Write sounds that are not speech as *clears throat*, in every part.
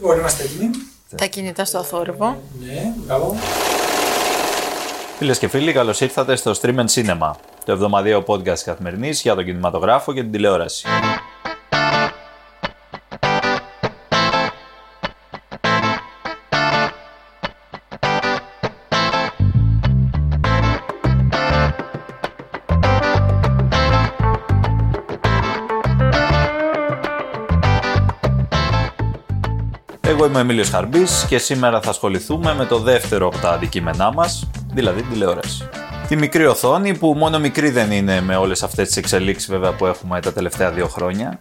Λοιπόν, είμαστε έτοιμοι. Τα κινητά στο θόρυβο. Ναι, μπράβο. Φίλες και φίλοι, καλώς ήρθατε στο Stream and Cinema, το εβδομαδιαίο podcast καθημερινής για τον κινηματογράφο και την τηλεόραση. Είμαι ο Εμίλιος Χαρμπής και σήμερα θα ασχοληθούμε με το δεύτερο από τα αντικείμενά μας, δηλαδή την τηλεόραση. Τη μικρή οθόνη που μόνο μικρή δεν είναι με όλες αυτές τις εξελίξεις βέβαια που έχουμε τα τελευταία δύο χρόνια.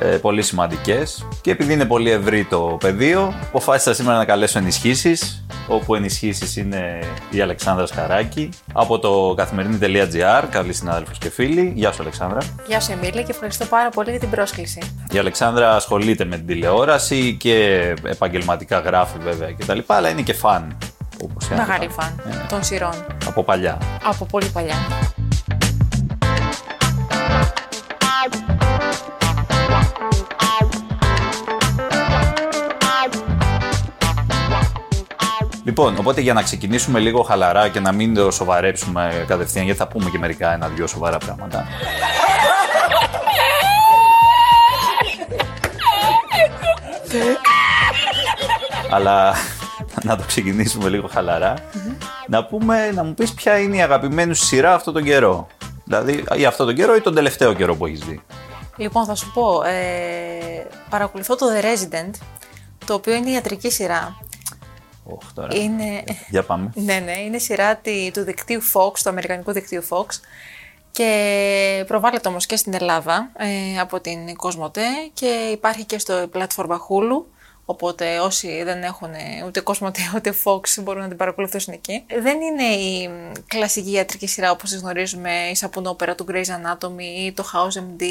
Ε, πολύ σημαντικές και επειδή είναι πολύ ευρύ το πεδίο αποφάσισα σήμερα να καλέσω ενισχύσεις όπου ενισχύσεις είναι η Αλεξάνδρα Σκαράκη από το καθημερινή.gr, καλή συνάδελφος και φίλη. Γεια σου Αλεξάνδρα. Γεια σου Εμίλη και ευχαριστώ πάρα πολύ για την πρόσκληση. Η Αλεξάνδρα ασχολείται με την τηλεόραση και επαγγελματικά γράφει βέβαια κτλ. Αλλά είναι και φαν. Όπως οι άλλοι Μεγάλη φαν Ε, των σειρών. από παλιά. Από πολύ παλιά. Λοιπόν, οπότε για να ξεκινήσουμε λίγο χαλαρά και να μην το σοβαρέψουμε κατευθείαν, γιατί θα πούμε και μερικά ένα-δυο σοβαρά πράγματα. Αλλά να το ξεκινήσουμε λίγο χαλαρά. Να πούμε, να μου πεις ποια είναι η αγαπημένη σου σειρά αυτόν τον καιρό. Δηλαδή, ή αυτόν τον καιρό ή τον τελευταίο καιρό που έχεις δει. Λοιπόν, θα σου πω, ε, παρακολουθώ το The Resident, το οποίο είναι ιατρική σειρά. Οχ, τώρα. Είναι, Για πάμε. *laughs* ναι, ναι, είναι σειρά τη- του δικτύου Fox, του αμερικανικού δικτύου Fox και προβάλλεται όμως και στην Ελλάδα ε, από την Κοσμοτέ και υπάρχει και στο πλατφόρμα Hulu, οπότε όσοι δεν έχουν ούτε Κοσμοτέ ούτε Fox μπορούν να την παρακολουθήσουν εκεί. Δεν είναι η μ, κλασική ιατρική σειρά όπως τις γνωρίζουμε, η σαπουνόπερα του Grey's Anatomy ή το House MD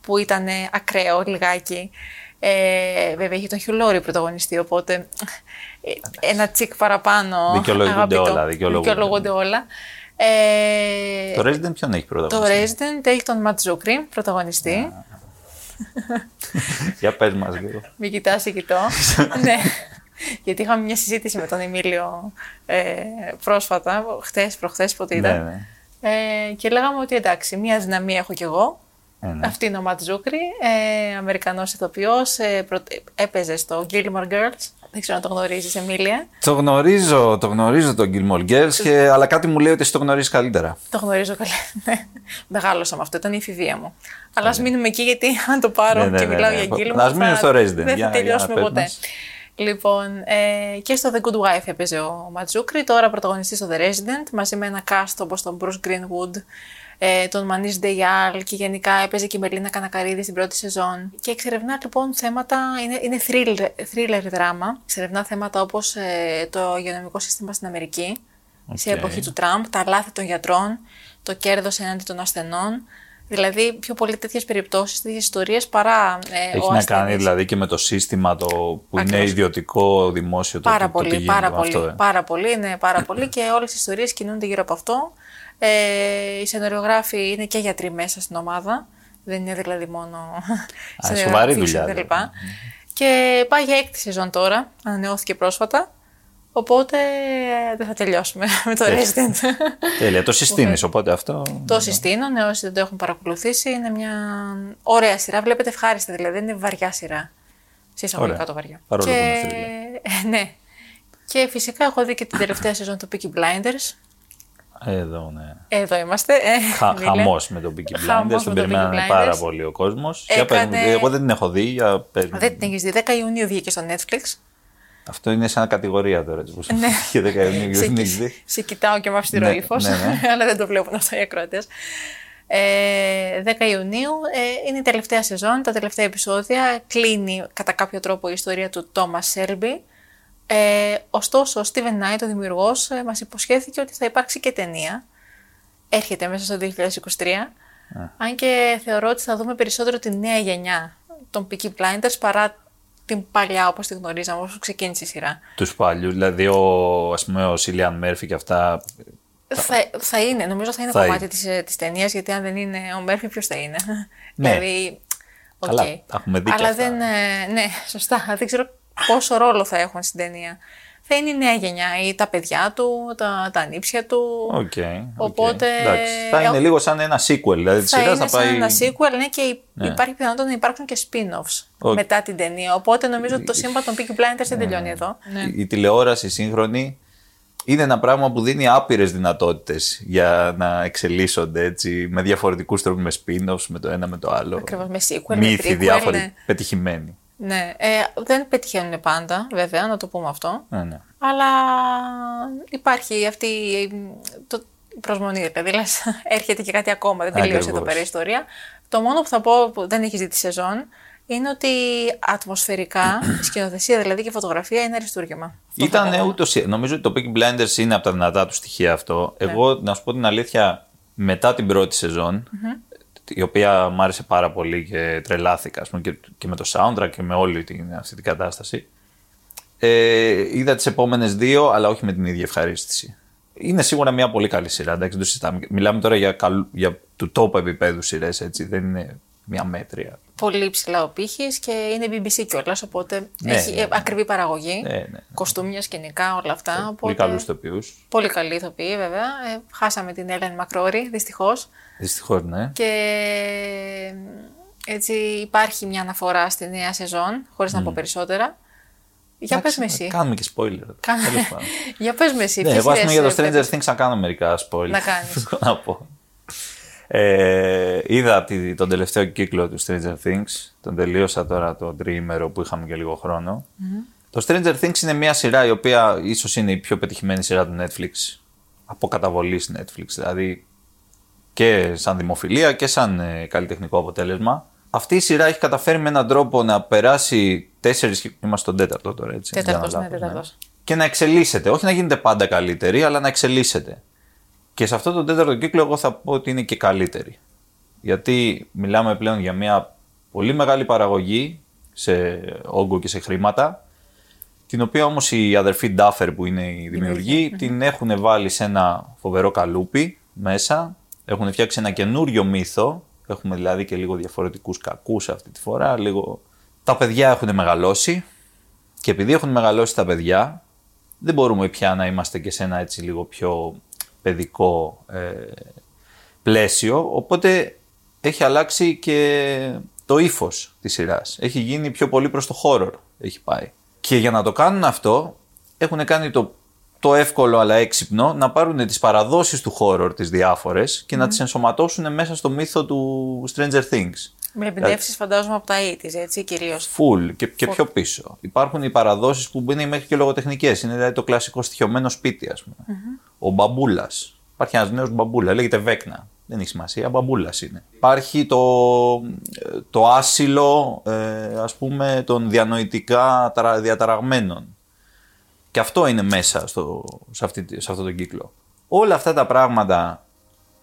που ήταν ακραίο λιγάκι. Ε, βέβαια έχει τον Hugh Laurie πρωταγωνιστή, οπότε ε, ένα τσικ παραπάνω. Δικαιολογούνται αγαπητό. όλα, δικαιολογούνται. Δικαιολογούνται όλα. Ε, Το Resident ποιον έχει το πρωταγωνιστεί. Resident έχει τον Ματ Ζούκρι, πρωταγωνιστή. Για πες μας λίγο. Μην κοιτάς, σε κοιτώ. *laughs* ναι. Γιατί είχαμε μια συζήτηση με τον Εμίλιο ε, πρόσφατα, χτες, προχθές, πότε ήταν. Ναι, ναι. Ε, και λέγαμε ότι εντάξει, μια δυναμία έχω κι εγώ. Ε, ναι. Αυτή είναι ο Ματ Ζούκρι, ε, Αμερικανός ηθοποιός, ε, πρωτο- έπαιζε στο Gilmore Girls. Δεν ξέρω αν το γνωρίζεις, Εμίλια. Το γνωρίζω, το γνωρίζω τον Gilmore Girls, και, αλλά κάτι μου λέει ότι εσύ το γνωρίζεις καλύτερα. Το γνωρίζω καλά. *laughs* Ναι. Μεγάλωσα με αυτό, ήταν η εφηβεία μου. Αλλά ας μείνουμε εκεί, γιατί αν το πάρω Ναι, ναι, και ναι, μιλάω ναι. για γκίλμο. Ας μείνουμε στο Resident. Δεν Για- για θα τελειώσουμε πες ποτέ. μας. Λοιπόν, ε, και στο The Good Wife έπαιζε ο Ματζούκρι, τώρα πρωταγωνιστής στο The Resident, μαζί με ένα cast όπως τον Bruce Greenwood, ε, τον Μανίς Ντεγιάλ και γενικά έπαιζε και η Μελίνα Κανακαρίδη στην πρώτη σεζόν. Και εξερευνά λοιπόν θέματα, είναι, είναι thriller, thriller δράμα, εξερευνά θέματα όπως ε, το υγειονομικό σύστημα στην Αμερική, σε Οκ. εποχή του Τραμπ, τα λάθη των γιατρών, το κέρδος εναντί των ασθενών, Δηλαδή, πιο πολύ τέτοιες περιπτώσεις, τέτοιες ιστορίες παρά ε, Έχει ο να κάνει ασθενής. δηλαδή και με το σύστημα το που είναι Ακριβώς. ιδιωτικό, δημόσιο. Το, Πάρα το, το, πολύ, τι πάρα γίνεται με πολύ, αυτό, ε. πάρα πολύ, ναι, πάρα πολύ *clears throat* και όλες οι ιστορίες κινούνται γύρω από αυτό. Ε, οι σεναριογράφοι είναι και γιατροί μέσα στην ομάδα, δεν είναι δηλαδή μόνο *laughs* σοβαρή σεναριογράφοι δουλειά, και τα δηλαδή. λοιπά. Και πάει για έκτη σεζόν τώρα, ανανεώθηκε πρόσφατα, οπότε ε, δεν θα τελειώσουμε *laughs* με το Resident. Τέλεια, το συστήνεις, οπότε αυτό. Το συστήνω, ναι, όσοι δεν το έχουν παρακολουθήσει. Είναι μια ωραία σειρά. Βλέπετε ευχάριστα, δηλαδή δεν είναι βαριά σειρά. Σε εισαγωγικά Ωραία. το βαριά. Παρόλο και... που είναι ε, ναι. Και φυσικά έχω δει και την τελευταία σεζόν του Peaky Blinders. Εδώ, ναι. Εδώ είμαστε. Ε, Χα, *laughs* Μίλε. χαμός με τον Peaky Χαμός Blinders, με τον τον Peaky περιμένανε Blinders. πάρα πολύ ο κόσμος. Για πες μου, Έκανε- εγώ δεν την έχω δει, για πες μου. Δεν την έχεις δει. 10 Ιουνίου βγήκε στο Netflix. Αυτό είναι σαν κατηγορία τώρα. έτσι, που σου Ναι. *laughs* Και 10 Ιουνίου σε, δεν έχεις δει. σε κοιτάω και με αυστηρό Ναι, ύφος, ναι, ναι. *laughs* αλλά δεν το βλέπουν αυτό οι ακροατές. Ε, 10 Ιουνίου ε, είναι η τελευταία σεζόν, τα τελευταία επεισόδια. Κλείνει κατά κάποιο τρόπο η ιστορία του Thomas Shelby. Ε, ωστόσο, ο Steven Knight, ο δημιουργός, ε, μας υποσχέθηκε ότι θα υπάρξει και ταινία. Έρχεται μέσα στο 2023. Αν και θεωρώ ότι θα δούμε περισσότερο τη νέα γενιά των Peaky Blinders παρά την παλιά όπως τη γνωρίζαμε, όσο ξεκίνησε η σειρά. Τους παλιούς, δηλαδή ο, ας πούμε, ο Σίλιαν Μέρφυ και αυτά. Θα, θα είναι, νομίζω θα είναι Θα κομμάτι της, ε, της ταινίας, γιατί αν δεν είναι ο Μέρφυ, ποιος θα είναι. *laughs* Ναι. δηλαδή, οκ. Καλά, τα έχουμε δει και Αλλά αυτά. δεν, ε, ναι, σωστά. Δεν ξέρω πόσο ρόλο θα έχουν στην ταινία. Θα είναι η νέα γενιά ή τα παιδιά του, τα, τα ανήψια του. Οκ. Οπότε, Εντάξει. Θα είναι ε, λίγο σαν ένα sequel. Δηλαδή της Θα σειράς είναι θα σαν πάει. ένα sequel, ναι, και υ- Ναι. υπάρχει πιθανότητα να υπάρξουν και spin-offs Οκ. μετά την ταινία. Οπότε νομίζω ότι το σύμπαν των Peaky Blinders δεν τελειώνει εδώ. Ναι. Η- Η τηλεόραση σύγχρονη είναι ένα πράγμα που δίνει άπειρες δυνατότητες για να εξελίσσονται έτσι με διαφορετικούς τρόπους, με spin-offs, με το ένα με το άλλο. Ακριβώς, με sequel, με Μύθοι prequel, διάφοροι ναι. πετυχημένοι. Ναι, ε, δεν πετυχαίνουν πάντα, βέβαια, να το πούμε αυτό. Ναι, ναι. Αλλά υπάρχει αυτή η το, η προσμονή, δηλαδή λες, *laughs* έρχεται και κάτι ακόμα, δεν τελείωσε εδώ Ακριβώς. πέρα η ιστορία. Το μόνο που θα πω που δεν έχει δει τη σεζόν είναι ότι ατμοσφαιρικά, η *clears throat* σκηνοθεσία δηλαδή και η φωτογραφία είναι αριστούργημα. Αυτό θα Ήταν πω. ούτως ή Νομίζω ότι το Peaky Blinders είναι από τα δυνατά του στοιχεία αυτό. Ναι. Εγώ, να σου πω την αλήθεια, μετά την πρώτη σεζόν, η οποία μου άρεσε πάρα πολύ και τρελάθηκα, ας πούμε, και, και με το soundtrack και με όλη την, αυτή την κατάσταση. Ε, είδα τις επόμενες δύο, αλλά όχι με την ίδια ευχαρίστηση. Είναι σίγουρα μια πολύ καλή σειρά. Εντάξει, δεν το συζητάμε. Μιλάμε τώρα για, καλ, για του top επίπεδου σειρές, έτσι. Δεν είναι μια μέτρια. Πολύ ψηλά ο πύχης και είναι BBC κιόλας, οπότε Ναι, έχει ναι, ναι. ακριβή παραγωγή. Ναι, ναι. Κοστούμια, σκηνικά, όλα αυτά. Πολύ οπότε... καλούς ηθοποιού. Πολύ καλή ηθοποιή, βέβαια. Ε, χάσαμε την Έλεν Μακρόρη, δυστυχώς. Δυστυχώς, ναι. Και έτσι υπάρχει μια αναφορά στη νέα σεζόν, χωρίς να πω περισσότερα. Για πες με εσύ. Κάνουμε και spoiler. *laughs* Κάνε- Τέλος πάντων. Για πες με εσύ. Ναι, ποιες εγώ ας πούμε για το σειρές Stranger βλέπεις; Things να κάνω μερικά spoiler. Να κάνεις. *laughs* Αυτό να πω. Ε, είδα τη- τον τελευταίο κύκλο του Stranger Things. Τον τελείωσα τώρα το τριήμερο που είχαμε και λίγο χρόνο. Το Stranger Things είναι μια σειρά η οποία ίσως είναι η πιο πετυχημένη σειρά του Netflix. Από καταβολής Netflix. Δηλαδή και σαν δημοφιλία και σαν ε, καλλιτεχνικό αποτέλεσμα. Αυτή η σειρά έχει καταφέρει με έναν τρόπο να περάσει τέσσερις... κύκλους- Είμαστε στον τέταρτο τώρα, έτσι. δεν Τέταρτος, κάνω ναι, λάθος, τέταρτος. Και να εξελίσσεται. Όχι να γίνεται πάντα καλύτερη, αλλά να εξελίσσεται. Και σε αυτό το τέταρτο κύκλο εγώ θα πω ότι είναι και καλύτερη. Γιατί μιλάμε πλέον για μια πολύ μεγάλη παραγωγή σε όγκο και σε χρήματα, την οποία όμως οι αδερφοί Ντάφερ που είναι οι δημιουργοί την έχουν βάλει σε ένα φοβερό καλούπι μέσα, έχουν φτιάξει ένα καινούριο μύθο, έχουμε δηλαδή και λίγο διαφορετικούς κακούς αυτή τη φορά, λίγο... Τα παιδιά έχουν μεγαλώσει και επειδή έχουν μεγαλώσει τα παιδιά, δεν μπορούμε πια να είμαστε και σε ένα έτσι λίγο πιο παιδικό ε, πλαίσιο, οπότε έχει αλλάξει και το ύφος της σειράς. Έχει γίνει πιο πολύ προς το horror, έχει πάει. Και για να το κάνουν αυτό, έχουν κάνει το, το εύκολο αλλά έξυπνο να πάρουν τις παραδόσεις του horror τις διάφορες και να τις ενσωματώσουν μέσα στο μύθο του Stranger Things. Με εμπνεύσεις φαντάζομαι από τα 80's, έτσι κυρίως. Full και, και πιο πίσω. Υπάρχουν οι παραδόσεις που είναι μέχρι και λογοτεχνικές. Είναι δηλαδή το κλασικό στοιχειωμένο σπίτι, ας πούμε. Ο μπαμπούλας. Υπάρχει ένας νέος μπαμπούλας, λέγεται Βέκνα. Δεν έχει σημασία, μπαμπούλας είναι. Υπάρχει το, το άσυλο, ε, ας πούμε, των διανοητικά ταρα- διαταραγμένων. Και αυτό είναι μέσα στο, σε, αυτή, σε αυτό τον κύκλο. Όλα αυτά τα πράγματα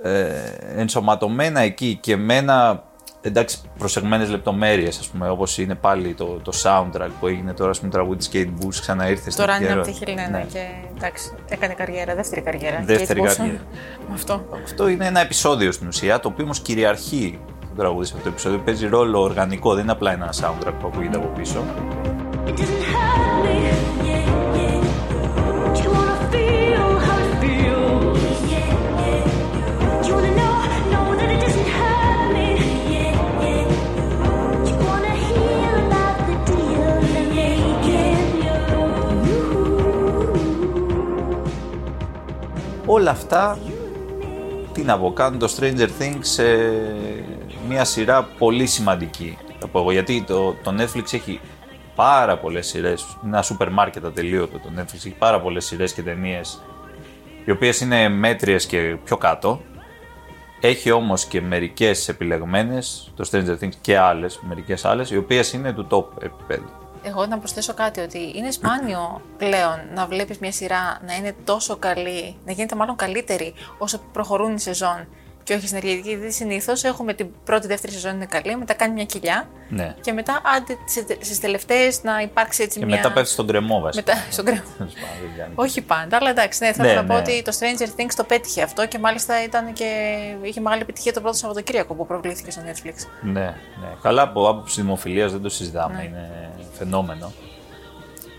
ε, ενσωματωμένα εκεί και με ένα εντάξει προσεγμένες λεπτομέρειες ας πούμε όπως είναι πάλι το, το soundtrack που έγινε τώρα ας πούμε τραγούδι της Kate Bush ξαναήρθε στην Τώρα είναι επικαιρό- από τη Χιλνένα Ναι. και εντάξει, έκανε καριέρα, δεύτερη καριέρα. Δεύτερη Kate Moss. καριέρα. Με *laughs* αυτό. Αυτό είναι ένα επεισόδιο στην ουσία το οποίο όμως κυριαρχεί το τραγούδι σε αυτό το επεισόδιο παίζει ρόλο οργανικό δεν είναι απλά ένα soundtrack που ακούγεται από πίσω It όλα αυτά τι να πω, κάνουν το Stranger Things σε μια σειρά πολύ σημαντική. Θα πω εγώ, γιατί το, το Netflix έχει πάρα πολλές σειρές, είναι ένα σούπερ μάρκετ ατελείωτο το Netflix, έχει πάρα πολλές σειρές και ταινίες, οι οποίες είναι μέτριες και πιο κάτω. Έχει όμως και μερικές επιλεγμένες, το Stranger Things και άλλες, μερικές άλλες, οι οποίες είναι του top επίπεδου. Εγώ να προσθέσω κάτι ότι είναι σπάνιο πλέον να βλέπεις μια σειρά να είναι τόσο καλή, να γίνεται μάλλον καλύτερη όσο προχωρούν οι σεζόν και όχι συνεργατική. Γιατί συνήθως έχουμε την πρώτη, δεύτερη σεζόν είναι καλή, μετά κάνει μια κοιλιά Ναι. και μετά άντε στις τελευταίες να υπάρξει έτσι Και μια. μετά πέφτει στον κρεμό βασικά. Μετά στον κρεμό. *laughs* Τέλος πάντων, δεν κάνει. Όχι πάντα, αλλά εντάξει, ναι, θέλω Ναι, να πω ναι. ότι το Stranger Things το πέτυχε αυτό και μάλιστα ήταν και είχε μεγάλη επιτυχία το πρώτο Σαββατοκύριακο που προβλήθηκε στο Netflix. Ναι, ναι. Καλά από άποψη δημοφιλίας δεν το συζητάμε, Ναι. είναι φαινόμενο.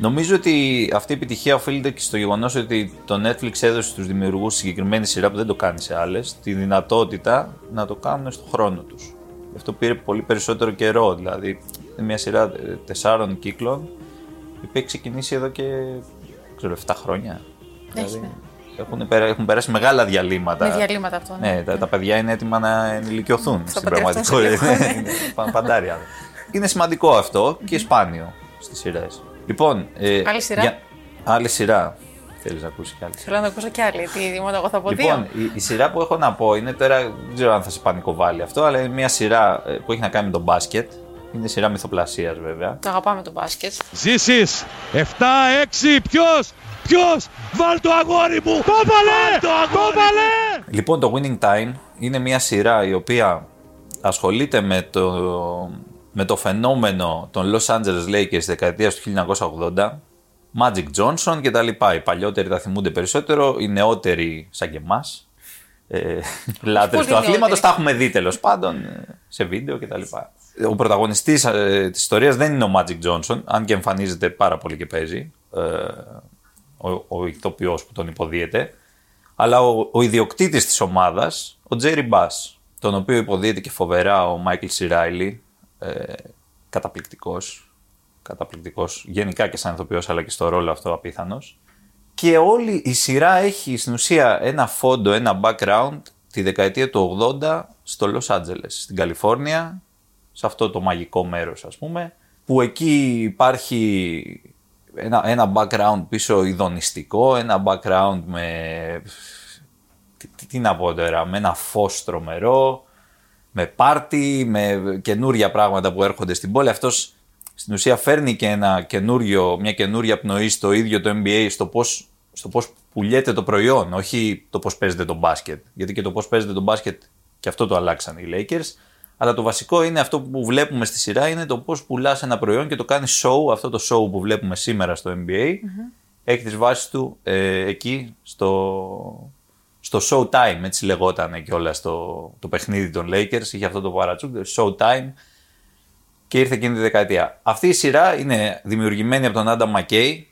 Νομίζω ότι αυτή η επιτυχία οφείλεται και στο γεγονός ότι το Netflix έδωσε στους δημιουργούς συγκεκριμένη σειρά που δεν το κάνει σε άλλες τη δυνατότητα να το κάνουν στο χρόνο τους. Γι' αυτό πήρε πολύ περισσότερο καιρό. Δηλαδή, είναι μια σειρά ε, τεσσάρων κύκλων η οποία έχει ξεκινήσει εδώ και ξέρω, 7 χρόνια. Έχει, ναι. έχουν, περα- έχουν περάσει μεγάλα διαλύματα. Με διαλύματα αυτό. Ναι. Ναι, τα, τα παιδιά είναι έτοιμα να ενηλικιωθούν Θα στην παντρευτούν σε πραγματικότητα. λίγο. *laughs* Είναι πα- Παντάρια. Είναι σημαντικό αυτό και σπάνιο στις σειρές. Λοιπόν. ε, Άλλη σειρά; Άλλη σειρά. Θέλεις να ακούσεις κι άλλη σειρά; Θέλω να ακούσω κι άλλη. Τι, μόνο εγώ θα πω Λοιπόν, δύο. η, η σειρά που έχω να πω είναι τώρα, δεν ξέρω αν θα σε πανικοβάλει αυτό, αλλά είναι μια σειρά ε, που έχει να κάνει με τον μπάσκετ. Είναι σειρά μυθοπλασίας βέβαια. Το αγαπάμε το μπάσκετ. Ζήσεις 7-6 ποιος; Ποιος; Βάλ το αγόρι μου Το βάλε Το βάλε Λοιπόν, το Winning Time είναι μια σειρά η οποία ασχολείται με το, με το φαινόμενο των Los Angeles Lakers της δεκαετίας του 1980, Magic Johnson και τα λοιπά. Οι παλιότεροι τα θυμούνται περισσότερο, οι νεότεροι σαν και εμάς, ε, λάτρες πολύ του αθλήματος, νεότεροι; τα έχουμε δει τέλος πάντων ε, σε βίντεο και τα λοιπά. Ο πρωταγωνιστής ε, της ιστορίας δεν είναι ο Magic Johnson, αν και εμφανίζεται πάρα πολύ και παίζει, ε, ο, ο ηθοποιός που τον υποδύεται, αλλά ο, ο ιδιοκτήτης της ομάδας, ο Jerry Buss, τον οποίο υποδύεται και φοβερά ο Μάικλ Σιράιλι, ε, καταπληκτικός, καταπληκτικός, γενικά και σαν ηθοποιός αλλά και στο ρόλο αυτό απίθανος. Και όλη η σειρά έχει στην ουσία ένα φόντο, ένα background τη δεκαετία του 80 στο Los Angeles, στην Καλιφόρνια, σε αυτό το μαγικό μέρος ας πούμε, που εκεί υπάρχει ένα, ένα background πίσω ειδονιστικό, ένα background με τι, τι, τι να πω τώρα, με ένα φως τρομερό, με πάρτι, με καινούρια πράγματα που έρχονται στην πόλη. Αυτός στην ουσία φέρνει και ένα καινούριο, μια καινούρια πνοή στο ίδιο το NBA, στο πώς, στο πώς πουλιέται το προϊόν, όχι το πώς παίζεται το μπάσκετ. Γιατί και το πώς παίζεται το μπάσκετ και αυτό το αλλάξαν οι Lakers. Αλλά το βασικό είναι αυτό που βλέπουμε στη σειρά είναι το πώς πουλάς ένα προϊόν και το κάνεις show, αυτό το show που βλέπουμε σήμερα στο NBA. Έχεις τις βάσεις του ε, εκεί στο, στο Showtime, έτσι λεγόταν και όλα στο το παιχνίδι των Lakers. Είχε αυτό το παρατσούκ, το Showtime και ήρθε εκείνη τη δεκαετία. Αυτή η σειρά είναι δημιουργημένη από τον Άντα McKay,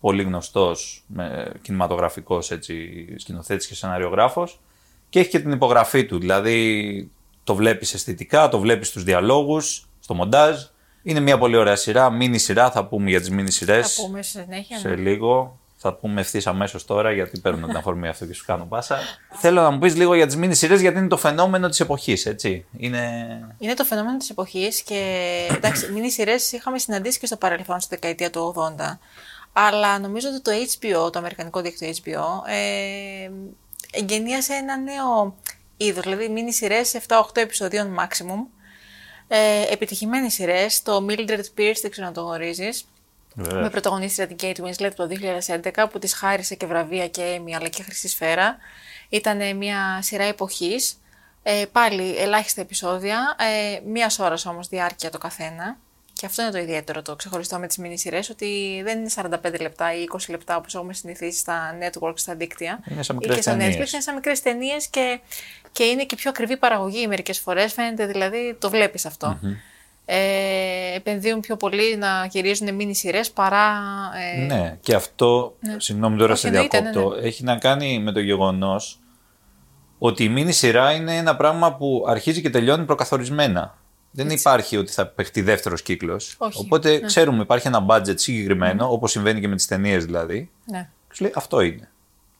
πολύ γνωστός με κινηματογραφικός έτσι, σκηνοθέτης και σεναριογράφος και έχει και την υπογραφή του, δηλαδή το βλέπεις αισθητικά, το βλέπεις στους διαλόγους, στο μοντάζ. Είναι μια πολύ ωραία σειρά, μίνι σειρά, θα πούμε για τις μίνι σειρές Θα πούμε στη συνέχεια. σε ναι. λίγο. Θα πούμε ευθύς αμέσως τώρα, γιατί παίρνω την αφορμή αυτή και σου κάνω πάσα. Θέλω να μου πεις λίγο για τις μίνι σειρέ, γιατί είναι το φαινόμενο της εποχής, έτσι. Είναι. Είναι το φαινόμενο της εποχής και εντάξει, μίνι σειρέ είχαμε συναντήσει και στο παρελθόν, στη δεκαετία του 80. Αλλά νομίζω ότι το HBO, το αμερικανικό δίκτυο HBO, ε, εγγενίασε ένα νέο είδος. Δηλαδή, μίνι σειρέ 7-8 επεισοδίων maximum. Ε, επιτυχημένες σειρές. Το Mildred Pierce, δεν ξέρω αν το γνωρίζεις. Βέβαια. Με πρωταγωνίστρια την Kate Winslet το 2011 που της χάρισε και βραβεία και Emmy αλλά και χρυσή σφαίρα. Ήταν μια σειρά εποχής. Ε, πάλι ελάχιστα επεισόδια, ε, μία ώρας όμως διάρκεια το καθένα. Και αυτό είναι το ιδιαίτερο, το ξεχωριστό με τις μινι σειρές, ότι δεν είναι 45 λεπτά ή 20 λεπτά όπως έχουμε συνηθίσει στα networks, στα δίκτυα. Είναι σαν ή μικρές και στο ταινίες. Netflix, είναι σαν μικρές ταινίες και, και είναι και πιο ακριβή παραγωγή μερικές φορές. Φαίνεται δηλαδή, το βλέπεις αυτό. Ε, επενδύουν πιο πολύ να γυρίζουν μίνι σειρές παρά ε, Ναι, και αυτό, συγγνώμη τώρα Όχι, σε εννοείται, διακόπτω, ναι, ναι. έχει να κάνει με το γεγονός ότι η μίνι σειρά είναι ένα πράγμα που αρχίζει και τελειώνει προκαθορισμένα. Δεν υπάρχει ότι θα παιχτεί δεύτερος κύκλος. Όχι, Οπότε ναι. ξέρουμε, υπάρχει ένα budget συγκεκριμένο, όπως συμβαίνει και με τις ταινίες δηλαδή. ναι. Και σου λέει αυτό είναι.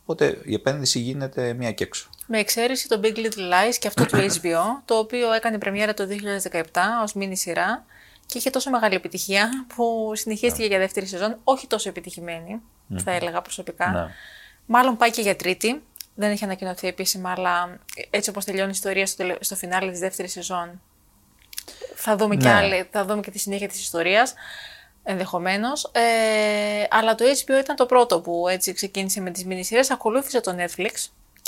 Οπότε η επένδυση γίνεται μία και έξω. Με εξαίρεση το Big Little Lies και αυτό του HBO, το οποίο έκανε πρεμιέρα το 2017 ως μίνι σειρά και είχε τόσο μεγάλη επιτυχία που συνεχίστηκε για δεύτερη σεζόν, όχι τόσο επιτυχημένη, θα έλεγα προσωπικά. Ναι. Μάλλον πάει και για τρίτη. Δεν έχει ανακοινωθεί επίσημα, αλλά έτσι όπως τελειώνει η ιστορία στο, τελε- στο φινάλε της δεύτερης σεζόν, θα δούμε, και Ναι. άλλη, θα δούμε και τη συνέχεια της ιστορίας, ενδεχομένως. Ε, αλλά το HBO ήταν το πρώτο που έτσι ξεκίνησε με τις μινι σειρές, ακολούθησε το Netflix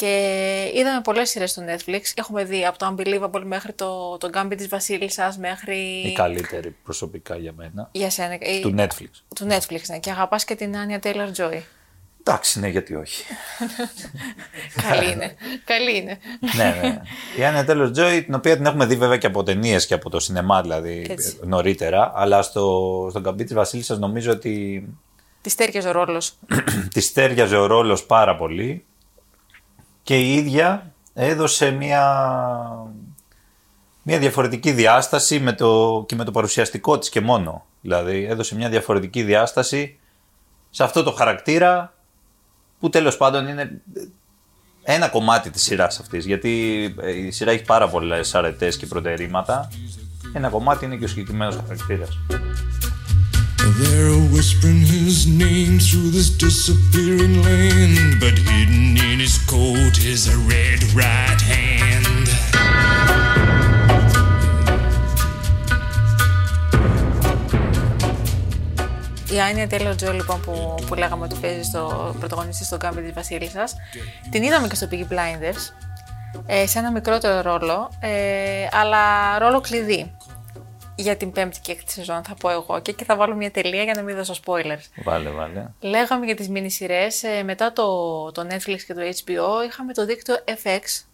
και είδαμε πολλές σειρές στο Netflix. Έχουμε δει από το Unbelievable μέχρι το, το Gambit της Βασίλισσας μέχρι... Η καλύτερη προσωπικά για μένα. Για σένα. η- Του Netflix. Του Netflix, ναι. Και αγαπάς και την Άνια Taylor Joy. Εντάξει, ναι, γιατί όχι. *laughs* Καλή είναι. Καλή είναι. ναι, ναι. Η Άνια Τέλο Τζόι, την οποία την έχουμε δει βέβαια και από ταινίες και από το σινεμά δηλαδή Έτσι. νωρίτερα, αλλά στο, στον καμπί της Βασίλισσας νομίζω ότι Τη τέριαζε ο ρόλος. *clears throat* τη τέριαζε ο ρόλος πάρα πολύ και η ίδια έδωσε μια, μια διαφορετική διάσταση με το, και με το παρουσιαστικό της και μόνο. Δηλαδή έδωσε μια διαφορετική διάσταση σε αυτό το χαρακτήρα που τέλος πάντων είναι ένα κομμάτι της σειράς αυτής γιατί ε, η σειρά έχει πάρα πολλές αρετές και προτερήματα ένα κομμάτι είναι και ο συγκεκριμένος χαρακτήρας. They're whispering his name through this disappearing land, but hidden in his coat is a red right hand. Η Άνια Τέλο Τζο, λοιπόν, που, που λέγαμε ότι παίζει στο πρωταγωνιστή στον κάμπι της Βασίλισσας, την είδαμε και στο Piggy Blinders ε, σε ένα μικρότερο ρόλο, ε, αλλά ρόλο κλειδί. Για την πέμπτη και έκτη σεζόν, θα πω εγώ. Και εκεί θα βάλω μια τελεία για να μην δώσω spoilers. Βάλε, βάλε. Λέγαμε για τις μίνι σειρές, ε, μετά το, το Netflix και το HBO είχαμε το δίκτυο FX,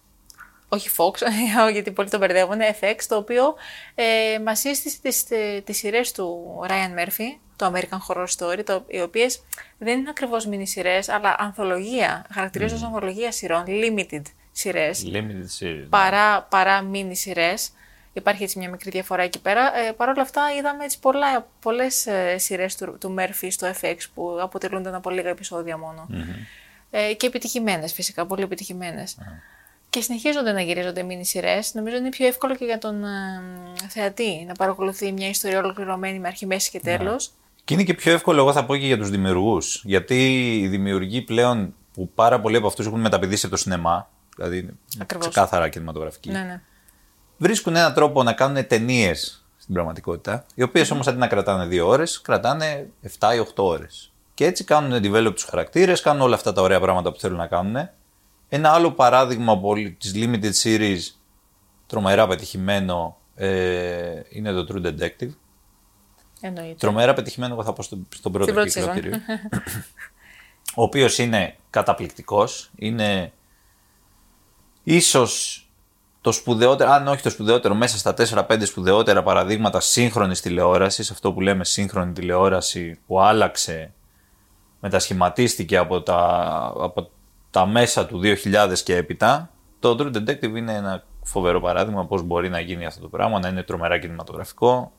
όχι Fox, *laughs* γιατί πολλοί το μπερδεύουν, FX, το οποίο ε, μας σύστησε τις, ε, τις σειρές του Ryan Murphy, το American Horror Story, το, οι οποίες δεν είναι ακριβώς μίνι σειρές, αλλά ανθολογία, χαρακτηρίζονται ως ανθολογία σειρών, limited σειρές, Limited series. παρά, παρά μίνι σειρές. Υπάρχει έτσι μια μικρή διαφορά εκεί πέρα. Ε, Παρ' όλα αυτά είδαμε έτσι πολλά, πολλές ε, σειρές του, του Murphy στο FX που αποτελούνταν από λίγα επεισόδια μόνο. Ε, και επιτυχημένες φυσικά, πολύ επιτυχημένες. Και συνεχίζονται να γυρίζονται μίνι σειρές. Νομίζω είναι πιο εύκολο και για τον ε, θεατή να παρακολουθεί μια ιστορία ολοκληρωμένη με αρχή, μέση και τέλος. Και είναι και πιο εύκολο, εγώ θα πω και για τους δημιουργούς. Γιατί οι δημιουργοί πλέον που πάρα πολλοί από αυτούς έχουν μεταπηδήσει από το σινεμά, δηλαδή είναι Ακριβώς. ξεκάθαρα κινηματογραφική, Ναι, ναι. Βρίσκουν έναν τρόπο να κάνουν ταινίες στην πραγματικότητα, οι οποίες όμως αντί να κρατάνε δύο ώρες, κρατάνε 7 ή 8 ώρες. Και έτσι κάνουν develop τους χαρακτήρες, κάνουν όλα αυτά τα ωραία πράγματα που θέλουν να κάνουν. Ένα άλλο παράδειγμα της limited series, τρομερά πετυχημένο, ε, είναι το True Detective. Εννοείται. Τρομερά πετυχημένο, εγώ θα πω στον, στον πρώτο Στην πρώτη κύκλο σεζόν. κυρίως. ο οποίος είναι καταπληκτικός, είναι ίσως το σπουδαιότερο, αν όχι το σπουδαιότερο, μέσα στα 4-5 σπουδαιότερα παραδείγματα σύγχρονης τηλεόρασης, αυτό που λέμε σύγχρονη τηλεόραση που άλλαξε, μετασχηματίστηκε από τα, από τα μέσα του 2000 και έπειτα, το True Detective είναι ένα φοβερό παράδειγμα πώς μπορεί να γίνει αυτό το πράγμα, να είναι τρομερά κινηματογραφικό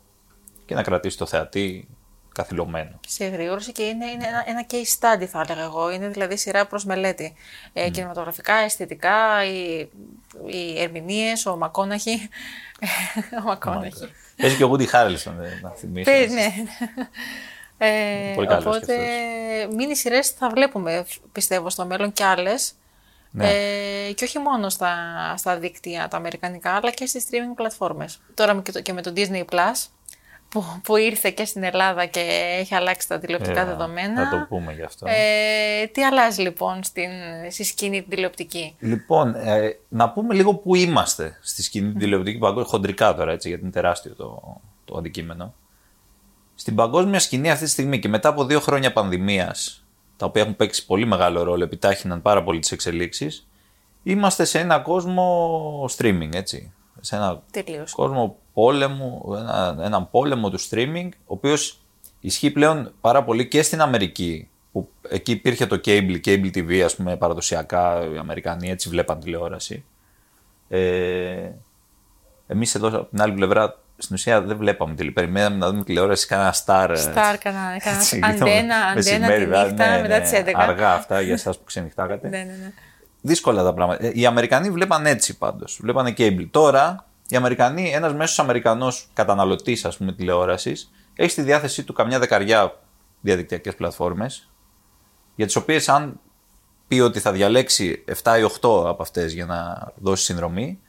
και να κρατήσει το θεατή καθυλωμένο. σε εγρήγορση και είναι, είναι ένα, ένα case study θα έλεγα εγώ. Είναι δηλαδή σειρά προς μελέτη. Ε, Κινηματογραφικά, αισθητικά, οι, οι ερμηνείες, ο Μακόναχη. *laughs* ο Μακόναχη. Παίζει και ο Woody Harrelson, ε, να θυμίσω. Πες, ναι. Ε, Πολύ καλός οπότε, και μίνι σειρές θα βλέπουμε, πιστεύω, στο μέλλον κι άλλες. Ναι. Ε, και όχι μόνο στα, στα δίκτυα τα αμερικανικά, αλλά και στις streaming πλατφόρμες. Τώρα και, το, και με το Disney Plus, που, που ήρθε και στην Ελλάδα και έχει αλλάξει τα τηλεοπτικά Ε, δεδομένα. Θα το πούμε γι' αυτό. Ε, τι αλλάζει λοιπόν στην, στη σκηνή την τηλεοπτική; Λοιπόν, ε, να πούμε λίγο πού είμαστε στη σκηνή την τηλεοπτική παγκόσμια, χοντρικά τώρα έτσι, γιατί είναι τεράστιο το, το αντικείμενο. Στην παγκόσμια σκηνή αυτή τη στιγμή και μετά από δύο χρόνια πανδημίας, τα οποία έχουν παίξει πολύ μεγάλο ρόλο, επιτάχυναν πάρα πολύ τις εξελίξεις, είμαστε σε ένα κόσμο streaming, έτσι. Σε ένα Τελείως. κόσμο πόλεμου, ένα, έναν πόλεμο του streaming, ο οποίος ισχύει πλέον πάρα πολύ και στην Αμερική, που εκεί υπήρχε το cable, cable TV, ας πούμε, παραδοσιακά, οι Αμερικανοί έτσι βλέπαν τηλεόραση. Ε, εμείς εδώ από την άλλη πλευρά, στην ουσία δεν βλέπαμε τηλεόραση, περιμέναμε να δούμε τηλεόραση κανένα star. ε, Σταρ, κανένα, κανένα έτσι, αντένα, αντένα μεσημέρι, τη βέβαια, νύχτα ναι, μετά ναι, τις 11. Αργά αυτά για εσάς που ξενυχτάγατε ναι, ναι, ναι. Δύσκολα τα πράγματα. Ε, Οι Αμερικανοί βλέπαν έτσι πάντως. Βλέπανε cable. Τώρα οι Αμερικανοί, ένας μέσος Αμερικανός καταναλωτής, ας πούμε, τηλεόρασης, έχει στη διάθεσή του καμιά δεκαριά διαδικτυακές πλατφόρμες, για τις οποίες αν πει ότι θα διαλέξει 7 ή 8 από αυτές για να δώσει συνδρομή,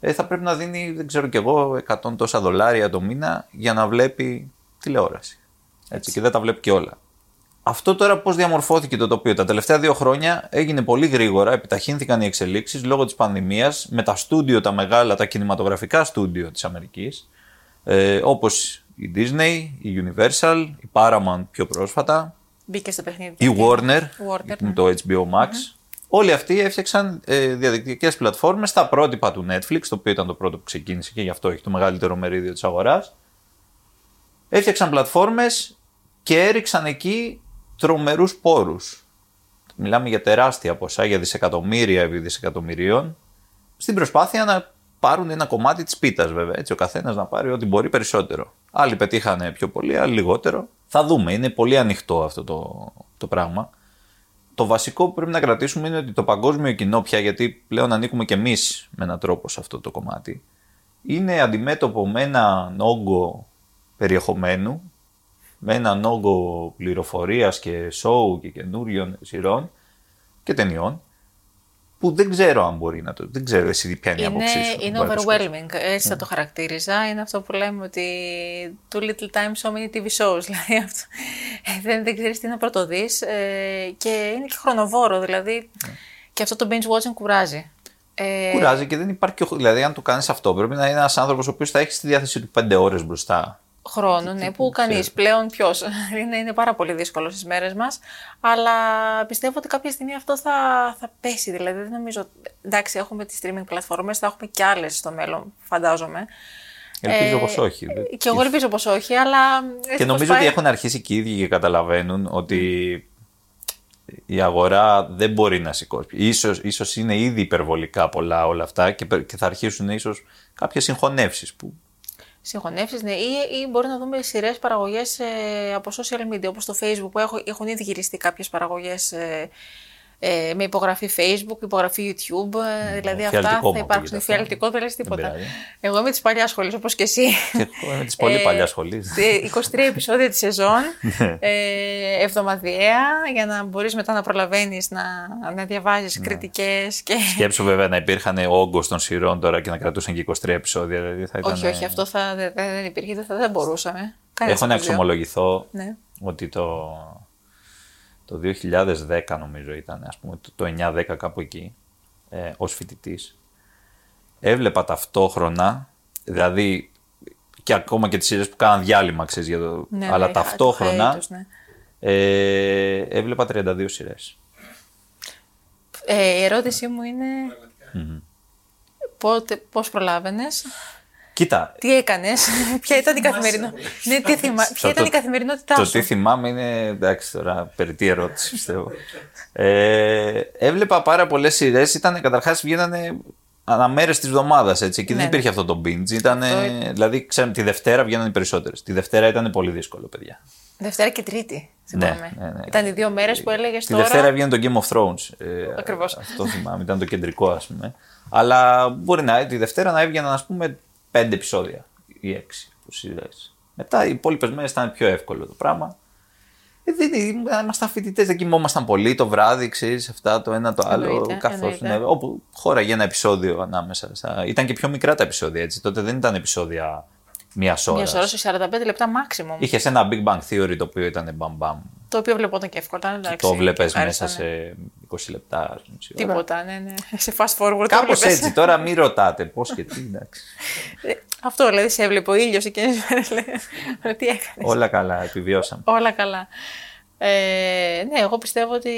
ε, θα πρέπει να δίνει, δεν ξέρω κι εγώ, 100 τόσα δολάρια το μήνα για να βλέπει τηλεόραση. Έτσι, και δεν τα βλέπει και όλα. Αυτό τώρα πώς διαμορφώθηκε το τοπίο. Τα τελευταία δύο χρόνια έγινε πολύ γρήγορα, επιταχύνθηκαν οι εξελίξεις λόγω της πανδημίας με τα στούντιο, τα μεγάλα, τα κινηματογραφικά στούντιο της Αμερικής, ε, όπως η Disney, η Universal, η Paramount πιο πρόσφατα, Μπήκε στο παιχνίδι. η Warner, Warner, με ναι. το HBO Max. Όλοι αυτοί έφτιαξαν ε, διαδικτυακές πλατφόρμες στα πρότυπα του Netflix, το οποίο ήταν το πρώτο που ξεκίνησε και γι' αυτό έχει το μεγαλύτερο μερίδιο της αγοράς. Έφτιαξαν πλατφόρμες και έριξαν εκεί τρομερούς πόρους. Μιλάμε για τεράστια ποσά, για δισεκατομμύρια επί δισεκατομμυρίων, στην προσπάθεια να πάρουν ένα κομμάτι της πίτας βέβαια, έτσι ο καθένας να πάρει ό,τι μπορεί περισσότερο. Άλλοι πετύχανε πιο πολύ, άλλοι λιγότερο. Θα δούμε, είναι πολύ ανοιχτό αυτό το, το πράγμα. Το βασικό που πρέπει να κρατήσουμε είναι ότι το παγκόσμιο κοινό πια, γιατί πλέον ανήκουμε και εμείς με έναν τρόπο σε αυτό το κομμάτι, είναι αντιμέτωπο με έναν όγκο περιεχομένου, με έναν όγκο πληροφορίας και σοου και καινούριων σειρών και ταινιών, που δεν ξέρω αν μπορεί να το. Δεν ξέρω εσύ ποια είναι η Είναι, άποψή σου. είναι Μπορεί να το σκεφτείς. overwhelming, έτσι θα το χαρακτήριζα. Είναι αυτό που λέμε ότι too little time, so many TV shows. *laughs* Δηλαδή αυτό. Ε, δεν, δεν ξέρεις τι να πρωτοδείς ε, και είναι και χρονοβόρο. Δηλαδή και αυτό το binge watching κουράζει. Ε, Κουράζει και δεν υπάρχει. και ο- Δηλαδή, αν το κάνεις αυτό, πρέπει να είναι ένας άνθρωπος ο οποίος θα έχει στη διάθεσή του πέντε ώρες μπροστά. Χρόνο, ναι, που κανείς πλέον ποιος. *laughs* είναι, είναι πάρα πολύ δύσκολο στις μέρες μας. Αλλά πιστεύω ότι κάποια στιγμή αυτό θα, θα πέσει. Δηλαδή, δεν νομίζω. Εντάξει, έχουμε τις streaming πλατφόρμες, θα έχουμε και άλλες στο μέλλον, φαντάζομαι. Ελπίζω Ε, πως όχι. Και εγώ ελπίζω πως όχι, αλλά. έτσι Και πως νομίζω πάει- ότι έχουν αρχίσει και οι ίδιοι και καταλαβαίνουν ότι η αγορά δεν μπορεί να σηκώσει. Ίσως, ίσως είναι ήδη υπερβολικά πολλά όλα αυτά και, πε- και θα αρχίσουν ίσως κάποιες συγχωνεύσεις που Συγχωνεύσεις, ναι, ή, ή μπορεί να δούμε σειρές παραγωγές από social media, όπως το Facebook, που έχω, έχουν ήδη γυριστεί κάποιες παραγωγές ε, ε, με υπογραφή Facebook, υπογραφή YouTube. ε, δηλαδή αυτά φιαλτικό θα μου υπάρξουν. ακούγεται αυτό. Φιαλτικό δεν λες τίποτα. πειράζει. Εγώ είμαι της παλιάς σχολής, όπως και εσύ. Εγώ είμαι της πολύ παλιάς σχολής. ε, 23 επεισόδια τη σεζόν, *laughs* Ναι. ε, εβδομαδιαία, για να μπορείς μετά να προλαβαίνεις να, να διαβάζεις Ναι. κριτικές και. Σκέψου βέβαια να υπήρχαν όγκος των σειρών τώρα και να κρατούσαν και 23 επεισόδια. Δηλαδή θα ήταν, όχι, όχι, αυτό θα, δεν, δεν υπήρχε, δεν, θα, δεν μπορούσαμε. Κανένας Έχω να από τους δύο. εξομολογηθώ Ναι. ότι το, το 2010 νομίζω ήταν, ας πούμε, το, το 9-10 κάπου εκεί, ε, ως φοιτητής. έβλεπα ταυτόχρονα, δηλαδή και ακόμα και τις σειρές που κάναν διάλειμμα, ξέρεις, για το, Ναι, αλλά ναι, ταυτόχρονα το hiatus, ναι. ε, έβλεπα 32 σειρές. Ε, η ερώτησή μου είναι πότε, πώς προλάβαινες, Κοίτα, τι έκανες, *laughs* ποια ήταν η καθημερινότητα, ναι, τι θυμά... ποια ήταν η καθημερινότητά Το σου; τι θυμάμαι είναι, εντάξει τώρα, περιττή ερώτηση πιστεύω. ε, έβλεπα πάρα πολλές σειρές. Ήταν καταρχάς βγαίνανε αναμέρες της εβδομάδας έτσι. Και Ναι, δεν ναι. υπήρχε αυτό το binge. Ήτανε, δηλαδή, ξέρουμε, τη Δευτέρα βγαίνανε οι περισσότερες. Τη Δευτέρα ήταν πολύ δύσκολο, παιδιά. Δευτέρα και Τρίτη, Ναι, θυμάμαι. ναι, ναι. Ήταν οι δύο μέρες που έλεγες Τη τώρα. Δευτέρα έβγαινε το Game of Thrones. Ε, Ακριβώς. Αυτό θυμάμαι, ήταν το κεντρικό, ας πούμε. Αλλά μπορεί να, τη Δευτέρα να έβγαιναν, ας πούμε, πέντε επεισόδια ή έξι από σειρές. Μετά οι υπόλοιπες μέρες ήταν πιο εύκολο το πράγμα. Ε, δεν, ήμασταν φοιτητές, δεν κοιμόμασταν πολύ το βράδυ, ξέρεις αυτά το ένα το άλλο. Εννοείται, Καθώς, εννοείται. ναι, όπου χώραγε ένα επεισόδιο ανάμεσα. Στα... Ήταν και πιο μικρά τα επεισόδια έτσι. Τότε δεν ήταν επεισόδια μία ώρα. Μιας ώρας σε 45 λεπτά maximum. Είχες ένα Big Bang Theory το οποίο ήταν μπαμ μπαμ. Το οποίο βλεπόταν και εύκολα. εντάξει, Το βλέπει και μέσα ευχάριστα, ναι. σε 20 λεπτά, ας πούμε, μισή ώρα. Τίποτα, ναι, ναι. Σε fast forward. το Κάπως βλέπεις. έτσι. Τώρα μην ρωτάτε πώς και τι. Εντάξει. Ε, Αυτό δηλαδή σε έβλεπε ο ήλιος εκείνες τις μέρες. Τι έκανες. Όλα καλά, επιβιώσαμε. Όλα καλά. Ε, ναι, εγώ πιστεύω ότι.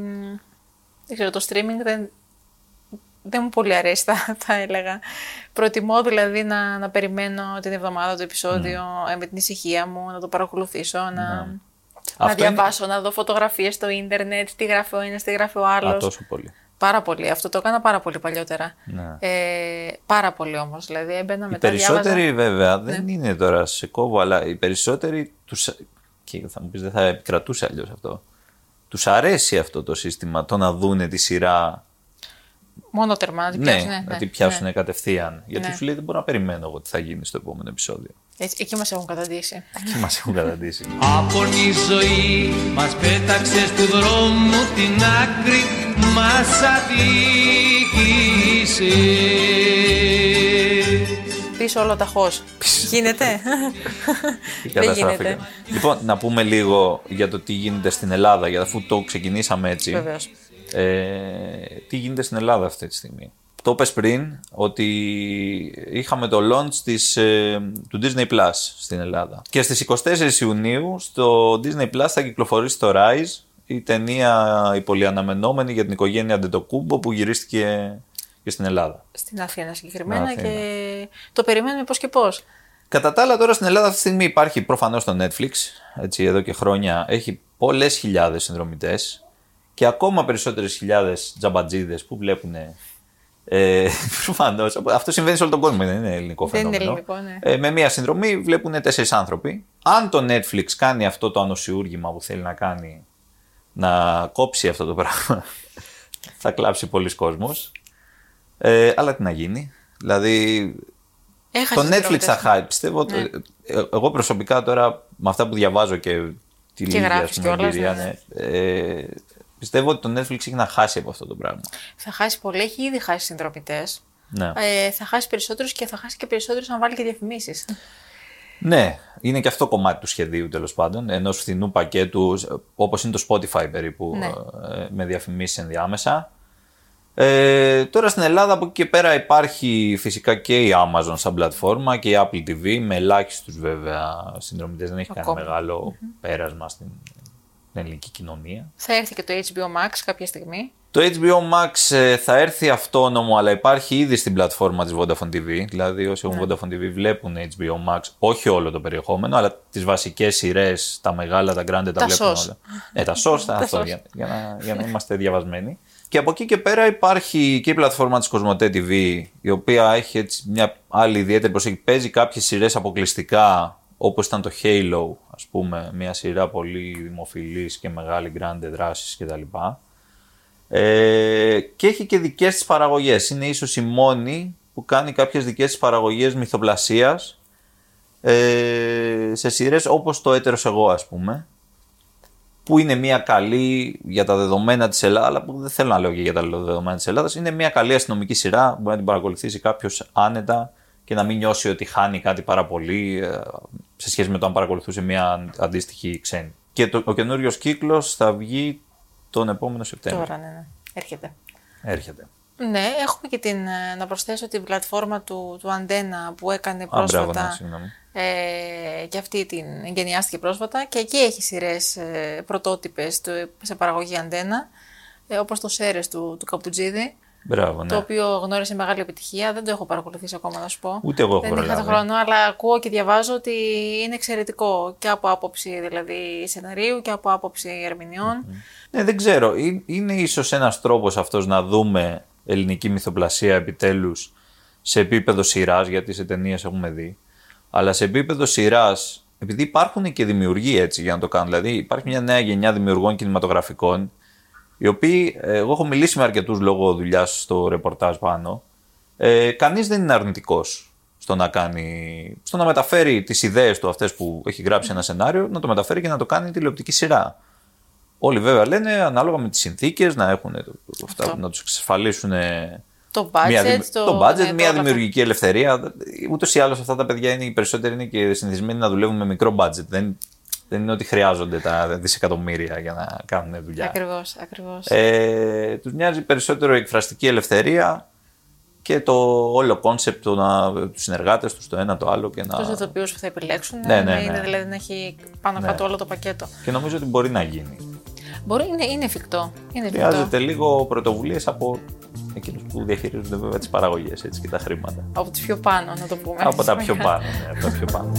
μ, Δεν ξέρω, το streaming δεν, δεν μου πολύ αρέσει, θα, θα έλεγα. Προτιμώ δηλαδή να, να περιμένω την εβδομάδα το επεισόδιο ε, με την ησυχία μου, να το παρακολουθήσω, να, να Αυτό είναι- διαβάσω, να δω φωτογραφίες στο ίντερνετ, τι γράφει ο ένας, τι γράφει ο άλλος. Α, τόσο πολύ. Πάρα πολύ. Αυτό το έκανα πάρα πολύ παλιότερα. Ναι. Ε, πάρα πολύ όμως. Δηλαδή έμπαινα Οι μετά περισσότεροι διάβαζα... βέβαια δεν είναι τώρα σε κόβω, αλλά οι περισσότεροι τους... και θα μου πεις δεν θα επικρατούσε αλλιώς αυτό. Τους αρέσει αυτό το σύστημα, το να δούνε τη σειρά. Μόνο τερμά να την Ναι, πιάσουν. Ναι, να ναι, την πιάσουν ναι. κατευθείαν. Γιατί Ναι. σου λέει δεν μπορώ να περιμένω εγώ τι θα γίνει στο επόμενο επεισόδιο. Έτσι, εκεί μας έχουν καταντήσει. Και μας έχουν καταντήσει. Από η ζωή μας πέταξες του δρόμου την άκρη μας αδίκησες. Πίσω όλο ταχώς. Γίνεται; Τι *laughs* Δεν καταστράφηκα. γίνεται. Λοιπόν, να πούμε λίγο για το τι γίνεται στην Ελλάδα, γιατί αφού το ξεκινήσαμε έτσι. Βεβαίως. Ε, τι γίνεται στην Ελλάδα αυτή τη στιγμή. Το είπες πριν ότι είχαμε το launch της, ε, του Disney Plus στην Ελλάδα. Και στις 24 Ιουνίου στο Disney Plus θα κυκλοφορήσει το Rise, η ταινία η πολυαναμενόμενη για την οικογένεια Αντετοκούμπο που γυρίστηκε και στην Ελλάδα. Στην Αθήνα συγκεκριμένα Αθήνα. και το περιμένουμε πώς και πώς. Κατά τα άλλα, τώρα στην Ελλάδα αυτή τη στιγμή υπάρχει προφανώς το Netflix. Έτσι, εδώ και χρόνια έχει πολλές χιλιάδες συνδρομητές και ακόμα περισσότερες χιλιάδες τζαμπατζίδες που βλέπουν ε, προφανώς, αυτό συμβαίνει σε όλο τον κόσμο, δεν είναι ελληνικό Δεν είναι φαινόμενο. ελληνικό, ναι. Ε, με μία συνδρομή βλέπουν τέσσερις άνθρωποι. Αν το Netflix κάνει αυτό το ανοσιούργημα που θέλει να κάνει, να κόψει αυτό το πράγμα, *laughs* θα κλάψει πολλοί κόσμος. Ε, αλλά τι να γίνει. Δηλαδή, Έχασε το τους Netflix συνδρομητές. θα χάει. Πιστεύω ότι- Ναι. ε, εγώ προσωπικά τώρα με αυτά που διαβάζω και τη λίγη ας γράφεις πούμε, κιόλας, εμπειρία, ναι. ναι, ε, πιστεύω ότι το Netflix έχει να χάσει από αυτό το πράγμα. Θα χάσει πολύ, έχει ήδη χάσει συνδρομητές. Ναι. Ε, θα χάσει περισσότερους και θα χάσει και περισσότερους αν βάλει και διαφημίσεις. Ναι, είναι και αυτό κομμάτι του σχεδίου τέλος πάντων, ενός φθηνού πακέτου, όπως είναι το Spotify περίπου, Ναι. ε, με διαφημίσεις ενδιάμεσα. Ε, τώρα στην Ελλάδα από εκεί και πέρα υπάρχει φυσικά και η Amazon σαν πλατφόρμα και η Apple TV με ελάχιστους βέβαια συνδρομητές, δεν έχει κάνει Ακόμα. μεγάλο πέρασμα στην, στην ελληνική κοινωνία. Θα έρθει και το HBO Max κάποια στιγμή. Το HBO Max ε, θα έρθει αυτόνομο, αλλά υπάρχει ήδη στην πλατφόρμα της Vodafone TV. Δηλαδή, όσοι έχουν Ναι. Vodafone TV βλέπουν HBO Max, όχι όλο το περιεχόμενο, αλλά τις βασικές σειρές, τα μεγάλα, τα grande, τα, Τα βλέπουν SOS. όλα. Ε, τα SOS, Τα αυτό, SOS. για, για, να, για να είμαστε διαβασμένοι. Και από εκεί και πέρα υπάρχει και η πλατφόρμα της Κοσμοτέ TV, η οποία έχει έτσι μια άλλη ιδιαίτερη προσέγγιση. Παίζει κάποιες σειρές αποκλειστικά, όπως ήταν το Halo, ας πούμε, μια σειρά πολύ δημοφιλής και μεγάλη grande δράσης κτλ. Ε, και έχει και δικές της παραγωγές. Είναι ίσως η μόνη που κάνει κάποιες δικές της παραγωγές μυθοπλασίας ε, σε σειρές όπως το Έτερος Εγώ ας πούμε που είναι μια καλή για τα δεδομένα της Ελλάδας αλλά που δεν θέλω να λέω και για τα δεδομένα της Ελλάδας είναι μια καλή αστυνομική σειρά που μπορεί να την παρακολουθήσει κάποιος άνετα και να μην νιώσει ότι χάνει κάτι πάρα πολύ ε, σε σχέση με το αν παρακολουθούσε μια αντίστοιχη ξένη. Και το, ο καινούριος κύκλος θα βγει τον επόμενο Σεπτέμβριο. Τώρα, ναι, ναι. Έρχεται. Έρχεται. Ναι, έχουμε και την, ε, να προσθέσω την πλατφόρμα του, του Αντένα που έκανε Α, μπράβο, πρόσφατα. ναι, συγγνώμη. ε, και αυτή την εγκαινιάστηκε πρόσφατα και εκεί έχει σειρές ε, πρωτότυπες του- σε παραγωγή Αντένα, ε, όπως το Σέρες του, του Καπουτζίδη, Μπράβο, ναι. το οποίο γνώρισε μεγάλη επιτυχία. Δεν το έχω παρακολουθήσει ακόμα, να σου πω. Ούτε εγώ έχω Δεν είχα το προλάβει. χρόνο, αλλά ακούω και διαβάζω ότι είναι εξαιρετικό και από άποψη δηλαδή σεναρίου και από άποψη ερμηνεών. Ναι, δεν ξέρω. Ε- Είναι ίσως ένας τρόπος αυτός να δούμε ελληνική μυθοπλασία επιτέλους σε επίπεδο σειράς, γιατί σε ταινίες έχουμε δει. Αλλά σε επίπεδο σειράς, επειδή υπάρχουν και δημιουργοί έτσι για να το κάνουν. Δηλαδή, υπάρχει μια νέα γενιά δημιουργών κινηματογραφικών, οι οποίοι, ε, εγώ έχω μιλήσει με αρκετούς λόγω δουλειάς στο ρεπορτάζ πάνω. Ε, Κανείς δεν είναι αρνητικός στο να κάνει, στο να μεταφέρει τις ιδέες του αυτές που έχει γράψει ένα σενάριο, να το μεταφέρει και να το κάνει τηλεοπτική σειρά. Όλοι βέβαια λένε ανάλογα με τις συνθήκες να έχουν το, το- αυτά, Αυτό. να τους εξασφαλίσουν Το budget, μια, δημι- το, το budget, ναι, το μια όλα αυτά. δημιουργική ελευθερία. Ούτως ή άλλως αυτά τα παιδιά είναι οι περισσότεροι είναι και συνηθισμένοι να δουλεύουν με μικρό budget. Δεν, δεν είναι ότι χρειάζονται τα δισεκατομμύρια για να κάνουν δουλειά. Ακριβώς, ακριβώς. Ε, τους νοιάζει περισσότερο η εκφραστική ελευθερία και το όλο concept του να, τους συνεργάτες τους το ένα το άλλο και να... Τους ηθοποιούς που θα επιλέξουν, Ναι, ναι, να είναι ναι. δηλαδή να έχει πάνω κάτω όλο το πακέτο. Και νομίζω ότι μπορεί να γίνει. Μπορεί, είναι, είναι εφικτό. Είναι εφικτό. Χρειάζεται λίγο πρωτοβουλίες από εκείνους που διαχειρίζονται βέβαια τις παραγωγές έτσι, και τα χρήματα. Από τις πιο πάνω, να το πούμε. από τα έτσι. πιο *laughs* πάνω. Ναι, από τα πιο πάνω.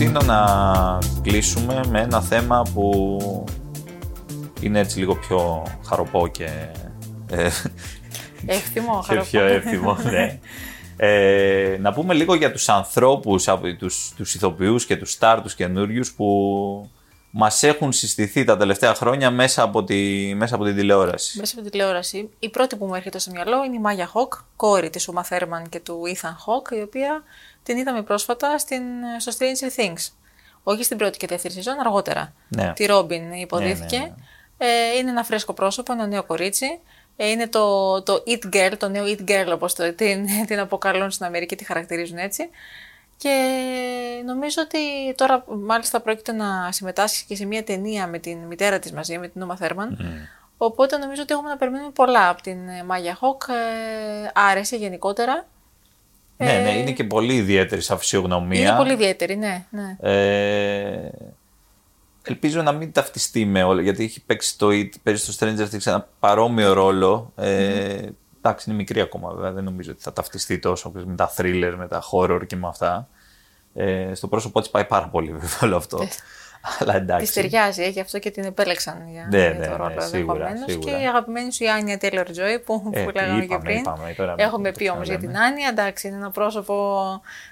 Προτείνω να κλείσουμε με ένα θέμα που είναι έτσι λίγο πιο χαροπό και, ε, Εύθυμο, και χαροπό. πιο εύθυμο. Ναι. Ε, να πούμε λίγο για τους ανθρώπους, από- τους, τους ηθοποιούς και τους στάρ τους καινούριους που μας έχουν συστηθεί τα τελευταία χρόνια μέσα από, τη, μέσα από την τηλεόραση. Μέσα από την τηλεόραση. Η πρώτη που μου έρχεται στο μυαλό είναι η Μάγια Χοκ, κόρη της Uma Thurman και του Ethan Hawke, η οποία την είδαμε πρόσφατα στην, στο Stranger Things. Όχι στην πρώτη και δεύτερη σεζόν, αργότερα. Ναι. Τη Robin υποδίθηκε. Ναι, ναι, Ε, είναι ένα φρέσκο πρόσωπο, ένα νέο κορίτσι. Ε, είναι το, το It Girl, το νέο It Girl όπως το, την, *laughs* την αποκαλούν στην Αμερική, τη χαρακτηρίζουν έτσι. Και νομίζω ότι τώρα μάλιστα πρόκειται να συμμετάσχει και σε μια ταινία με την μητέρα της μαζί, με την Uma Thurman. Οπότε νομίζω ότι έχουμε να περιμένουμε πολλά από την ε, Μάγια Χοκ. Ε, άρεσε γενικότερα. Ναι, Ε, ναι, είναι και πολύ ιδιαίτερη σαν φυσιογνωμία. Είναι πολύ ιδιαίτερη, ναι. ναι. Ε, ελπίζω να μην ταυτιστεί με όλα, γιατί έχει παίξει το It, παίζει στο Stranger Things ένα παρόμοιο ρόλο. Ε, εντάξει, είναι μικρή ακόμα βέβαια, δεν νομίζω ότι θα ταυτιστεί τόσο με τα thriller, με τα horror και με αυτά. Ε, στο πρόσωπό της πάει πάρα πολύ βέβαια όλο αυτό. Αλλά Της εντάξει. ταιριάζει, ε, γι' αυτό και την επέλεξαν για, Ναι, για ναι, το ναι, ρόλο σίγουρα, ενδεχομένως. σίγουρα. Και η αγαπημένη σου η Άνια Taylor Joy που, Ε, που τι λέγαμε και είπαμε, πριν. είπαμε, τώρα μην Έχουμε το πει όμως για την ξαναλέμε. Άνια, εντάξει, είναι ένα πρόσωπο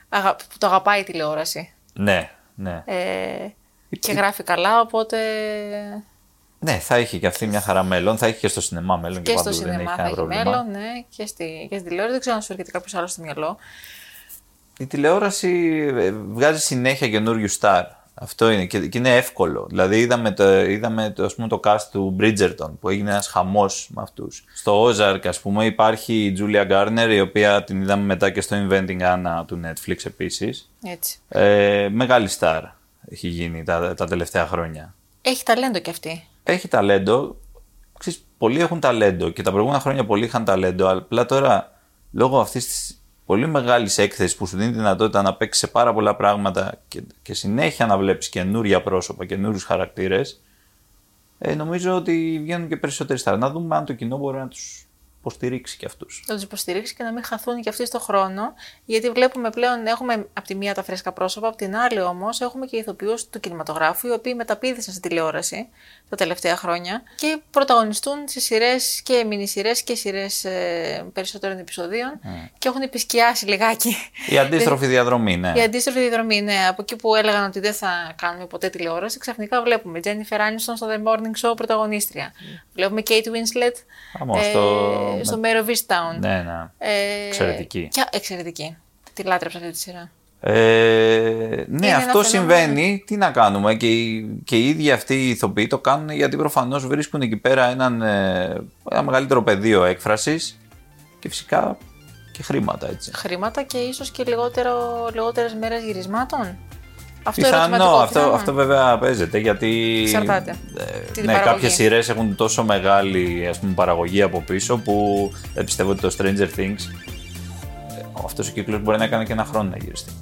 αγα- που το αγαπάει η τηλεόραση. Ναι, ναι. Ε, και γράφει καλά, οπότε Ναι, θα έχει και αυτή μια χαρά μέλλον. Θα έχει και στο σινεμά μέλλον και, και στο παντού. δεν έχει σινεμά θα κανένα έχει πρόβλημα. μέλλον, ναι, και στη, και στη τηλεόραση. Δεν ξέρω αν σου έρχεται κάποιος άλλος στο μυαλό. Η τηλεόραση ε, βγάζει συνέχεια καινούριου στάρ. Αυτό είναι και, και είναι εύκολο. Δηλαδή είδαμε το, είδαμε το, ας πούμε, το cast του Bridgerton που έγινε ένας χαμός με αυτούς. Στο Ozark ας πούμε υπάρχει η Julia Garner η οποία την είδαμε μετά και στο Inventing Anna του Netflix επίσης. Έτσι. Ε, μεγάλη στάρ έχει γίνει τα, τα τελευταία χρόνια. Έχει ταλέντο κι αυτή. Έχει ταλέντο. Ξέρεις, πολλοί έχουν ταλέντο και τα προηγούμενα χρόνια πολλοί είχαν ταλέντο. Αλλά απλά τώρα λόγω αυτής της πολύ μεγάλης έκθεσης που σου δίνει τη δυνατότητα να παίξεις σε πάρα πολλά πράγματα και, και συνέχεια να βλέπεις καινούρια πρόσωπα, καινούριου χαρακτήρες, ε, νομίζω ότι βγαίνουν και περισσότεροι στάρ. Να δούμε αν το κοινό μπορεί να τους υποστηρίξει και αυτούς. να τους υποστηρίξει και να μην χαθούν και αυτοί στον χρόνο. Γιατί βλέπουμε πλέον, έχουμε από τη μία τα φρέσκα πρόσωπα, από την άλλη όμως έχουμε και ηθοποιούς του κινηματογράφου, οι οποίοι μεταπίδησαν στην τηλεόραση τα τελευταία χρόνια και πρωταγωνιστούν σε σειρές και μινισειρές και σειρές ε, περισσότερων επεισοδίων και έχουν επισκιάσει λιγάκι. Η αντίστροφη *laughs* διαδρομή, ναι. Η αντίστροφη διαδρομή, ναι. Από εκεί που έλεγαν ότι δεν θα κάνουμε ποτέ τηλεόραση, ξαφνικά βλέπουμε Jennifer Aniston στο The Morning Show πρωταγωνίστρια. Βλέπουμε Kate Winslet Άμα, στο- στο Mayor of Easttown. Ναι, ναι. Ε, Εξαιρετική. Και, εξαιρετική. Τη λάτρεψα αυτή τη σειρά. Ε, ναι, ένα αυτό φαινόμενο. συμβαίνει. Τι να κάνουμε. Και, οι- και οι ίδιοι αυτοί οι ηθοποιοί το κάνουν γιατί προφανώς βρίσκουν εκεί πέρα έναν, ε, ένα μεγαλύτερο πεδίο έκφρασης και φυσικά και χρήματα έτσι. Χρήματα και ίσως και λιγότερο, λιγότερες μέρες γυρισμάτων. Αυτό Πιθανό, ερωτηματικό, αυτό, πιθανό. αυτό βέβαια παίζεται γιατί. Εξαρτάται. ε, Την ναι, παραγωγή. κάποιες σειρές έχουν τόσο μεγάλη ας πούμε, παραγωγή από πίσω που δεν πιστεύω ότι το Stranger Things αυτός ο κύκλος μπορεί να έκανε και ένα χρόνο να γυριστεί.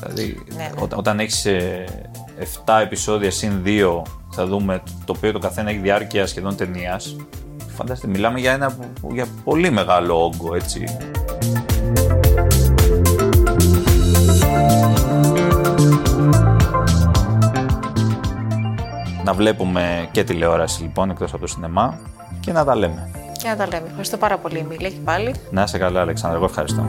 Δηλαδή, Ναι, ναι. Όταν, όταν έχεις 7 επεισόδια συν 2, θα δούμε το οποίο το καθένα έχει διάρκεια σχεδόν ταινίας. Φανταστείτε, μιλάμε για ένα για πολύ μεγάλο όγκο, έτσι. Να βλέπουμε και τηλεόραση λοιπόν εκτός από το σινεμά και να τα λέμε. Και να τα λέμε. Ευχαριστώ πάρα πολύ, Μίλη, και πάλι. Να είσαι καλά Αλεξάνδρα, εγώ ευχαριστώ.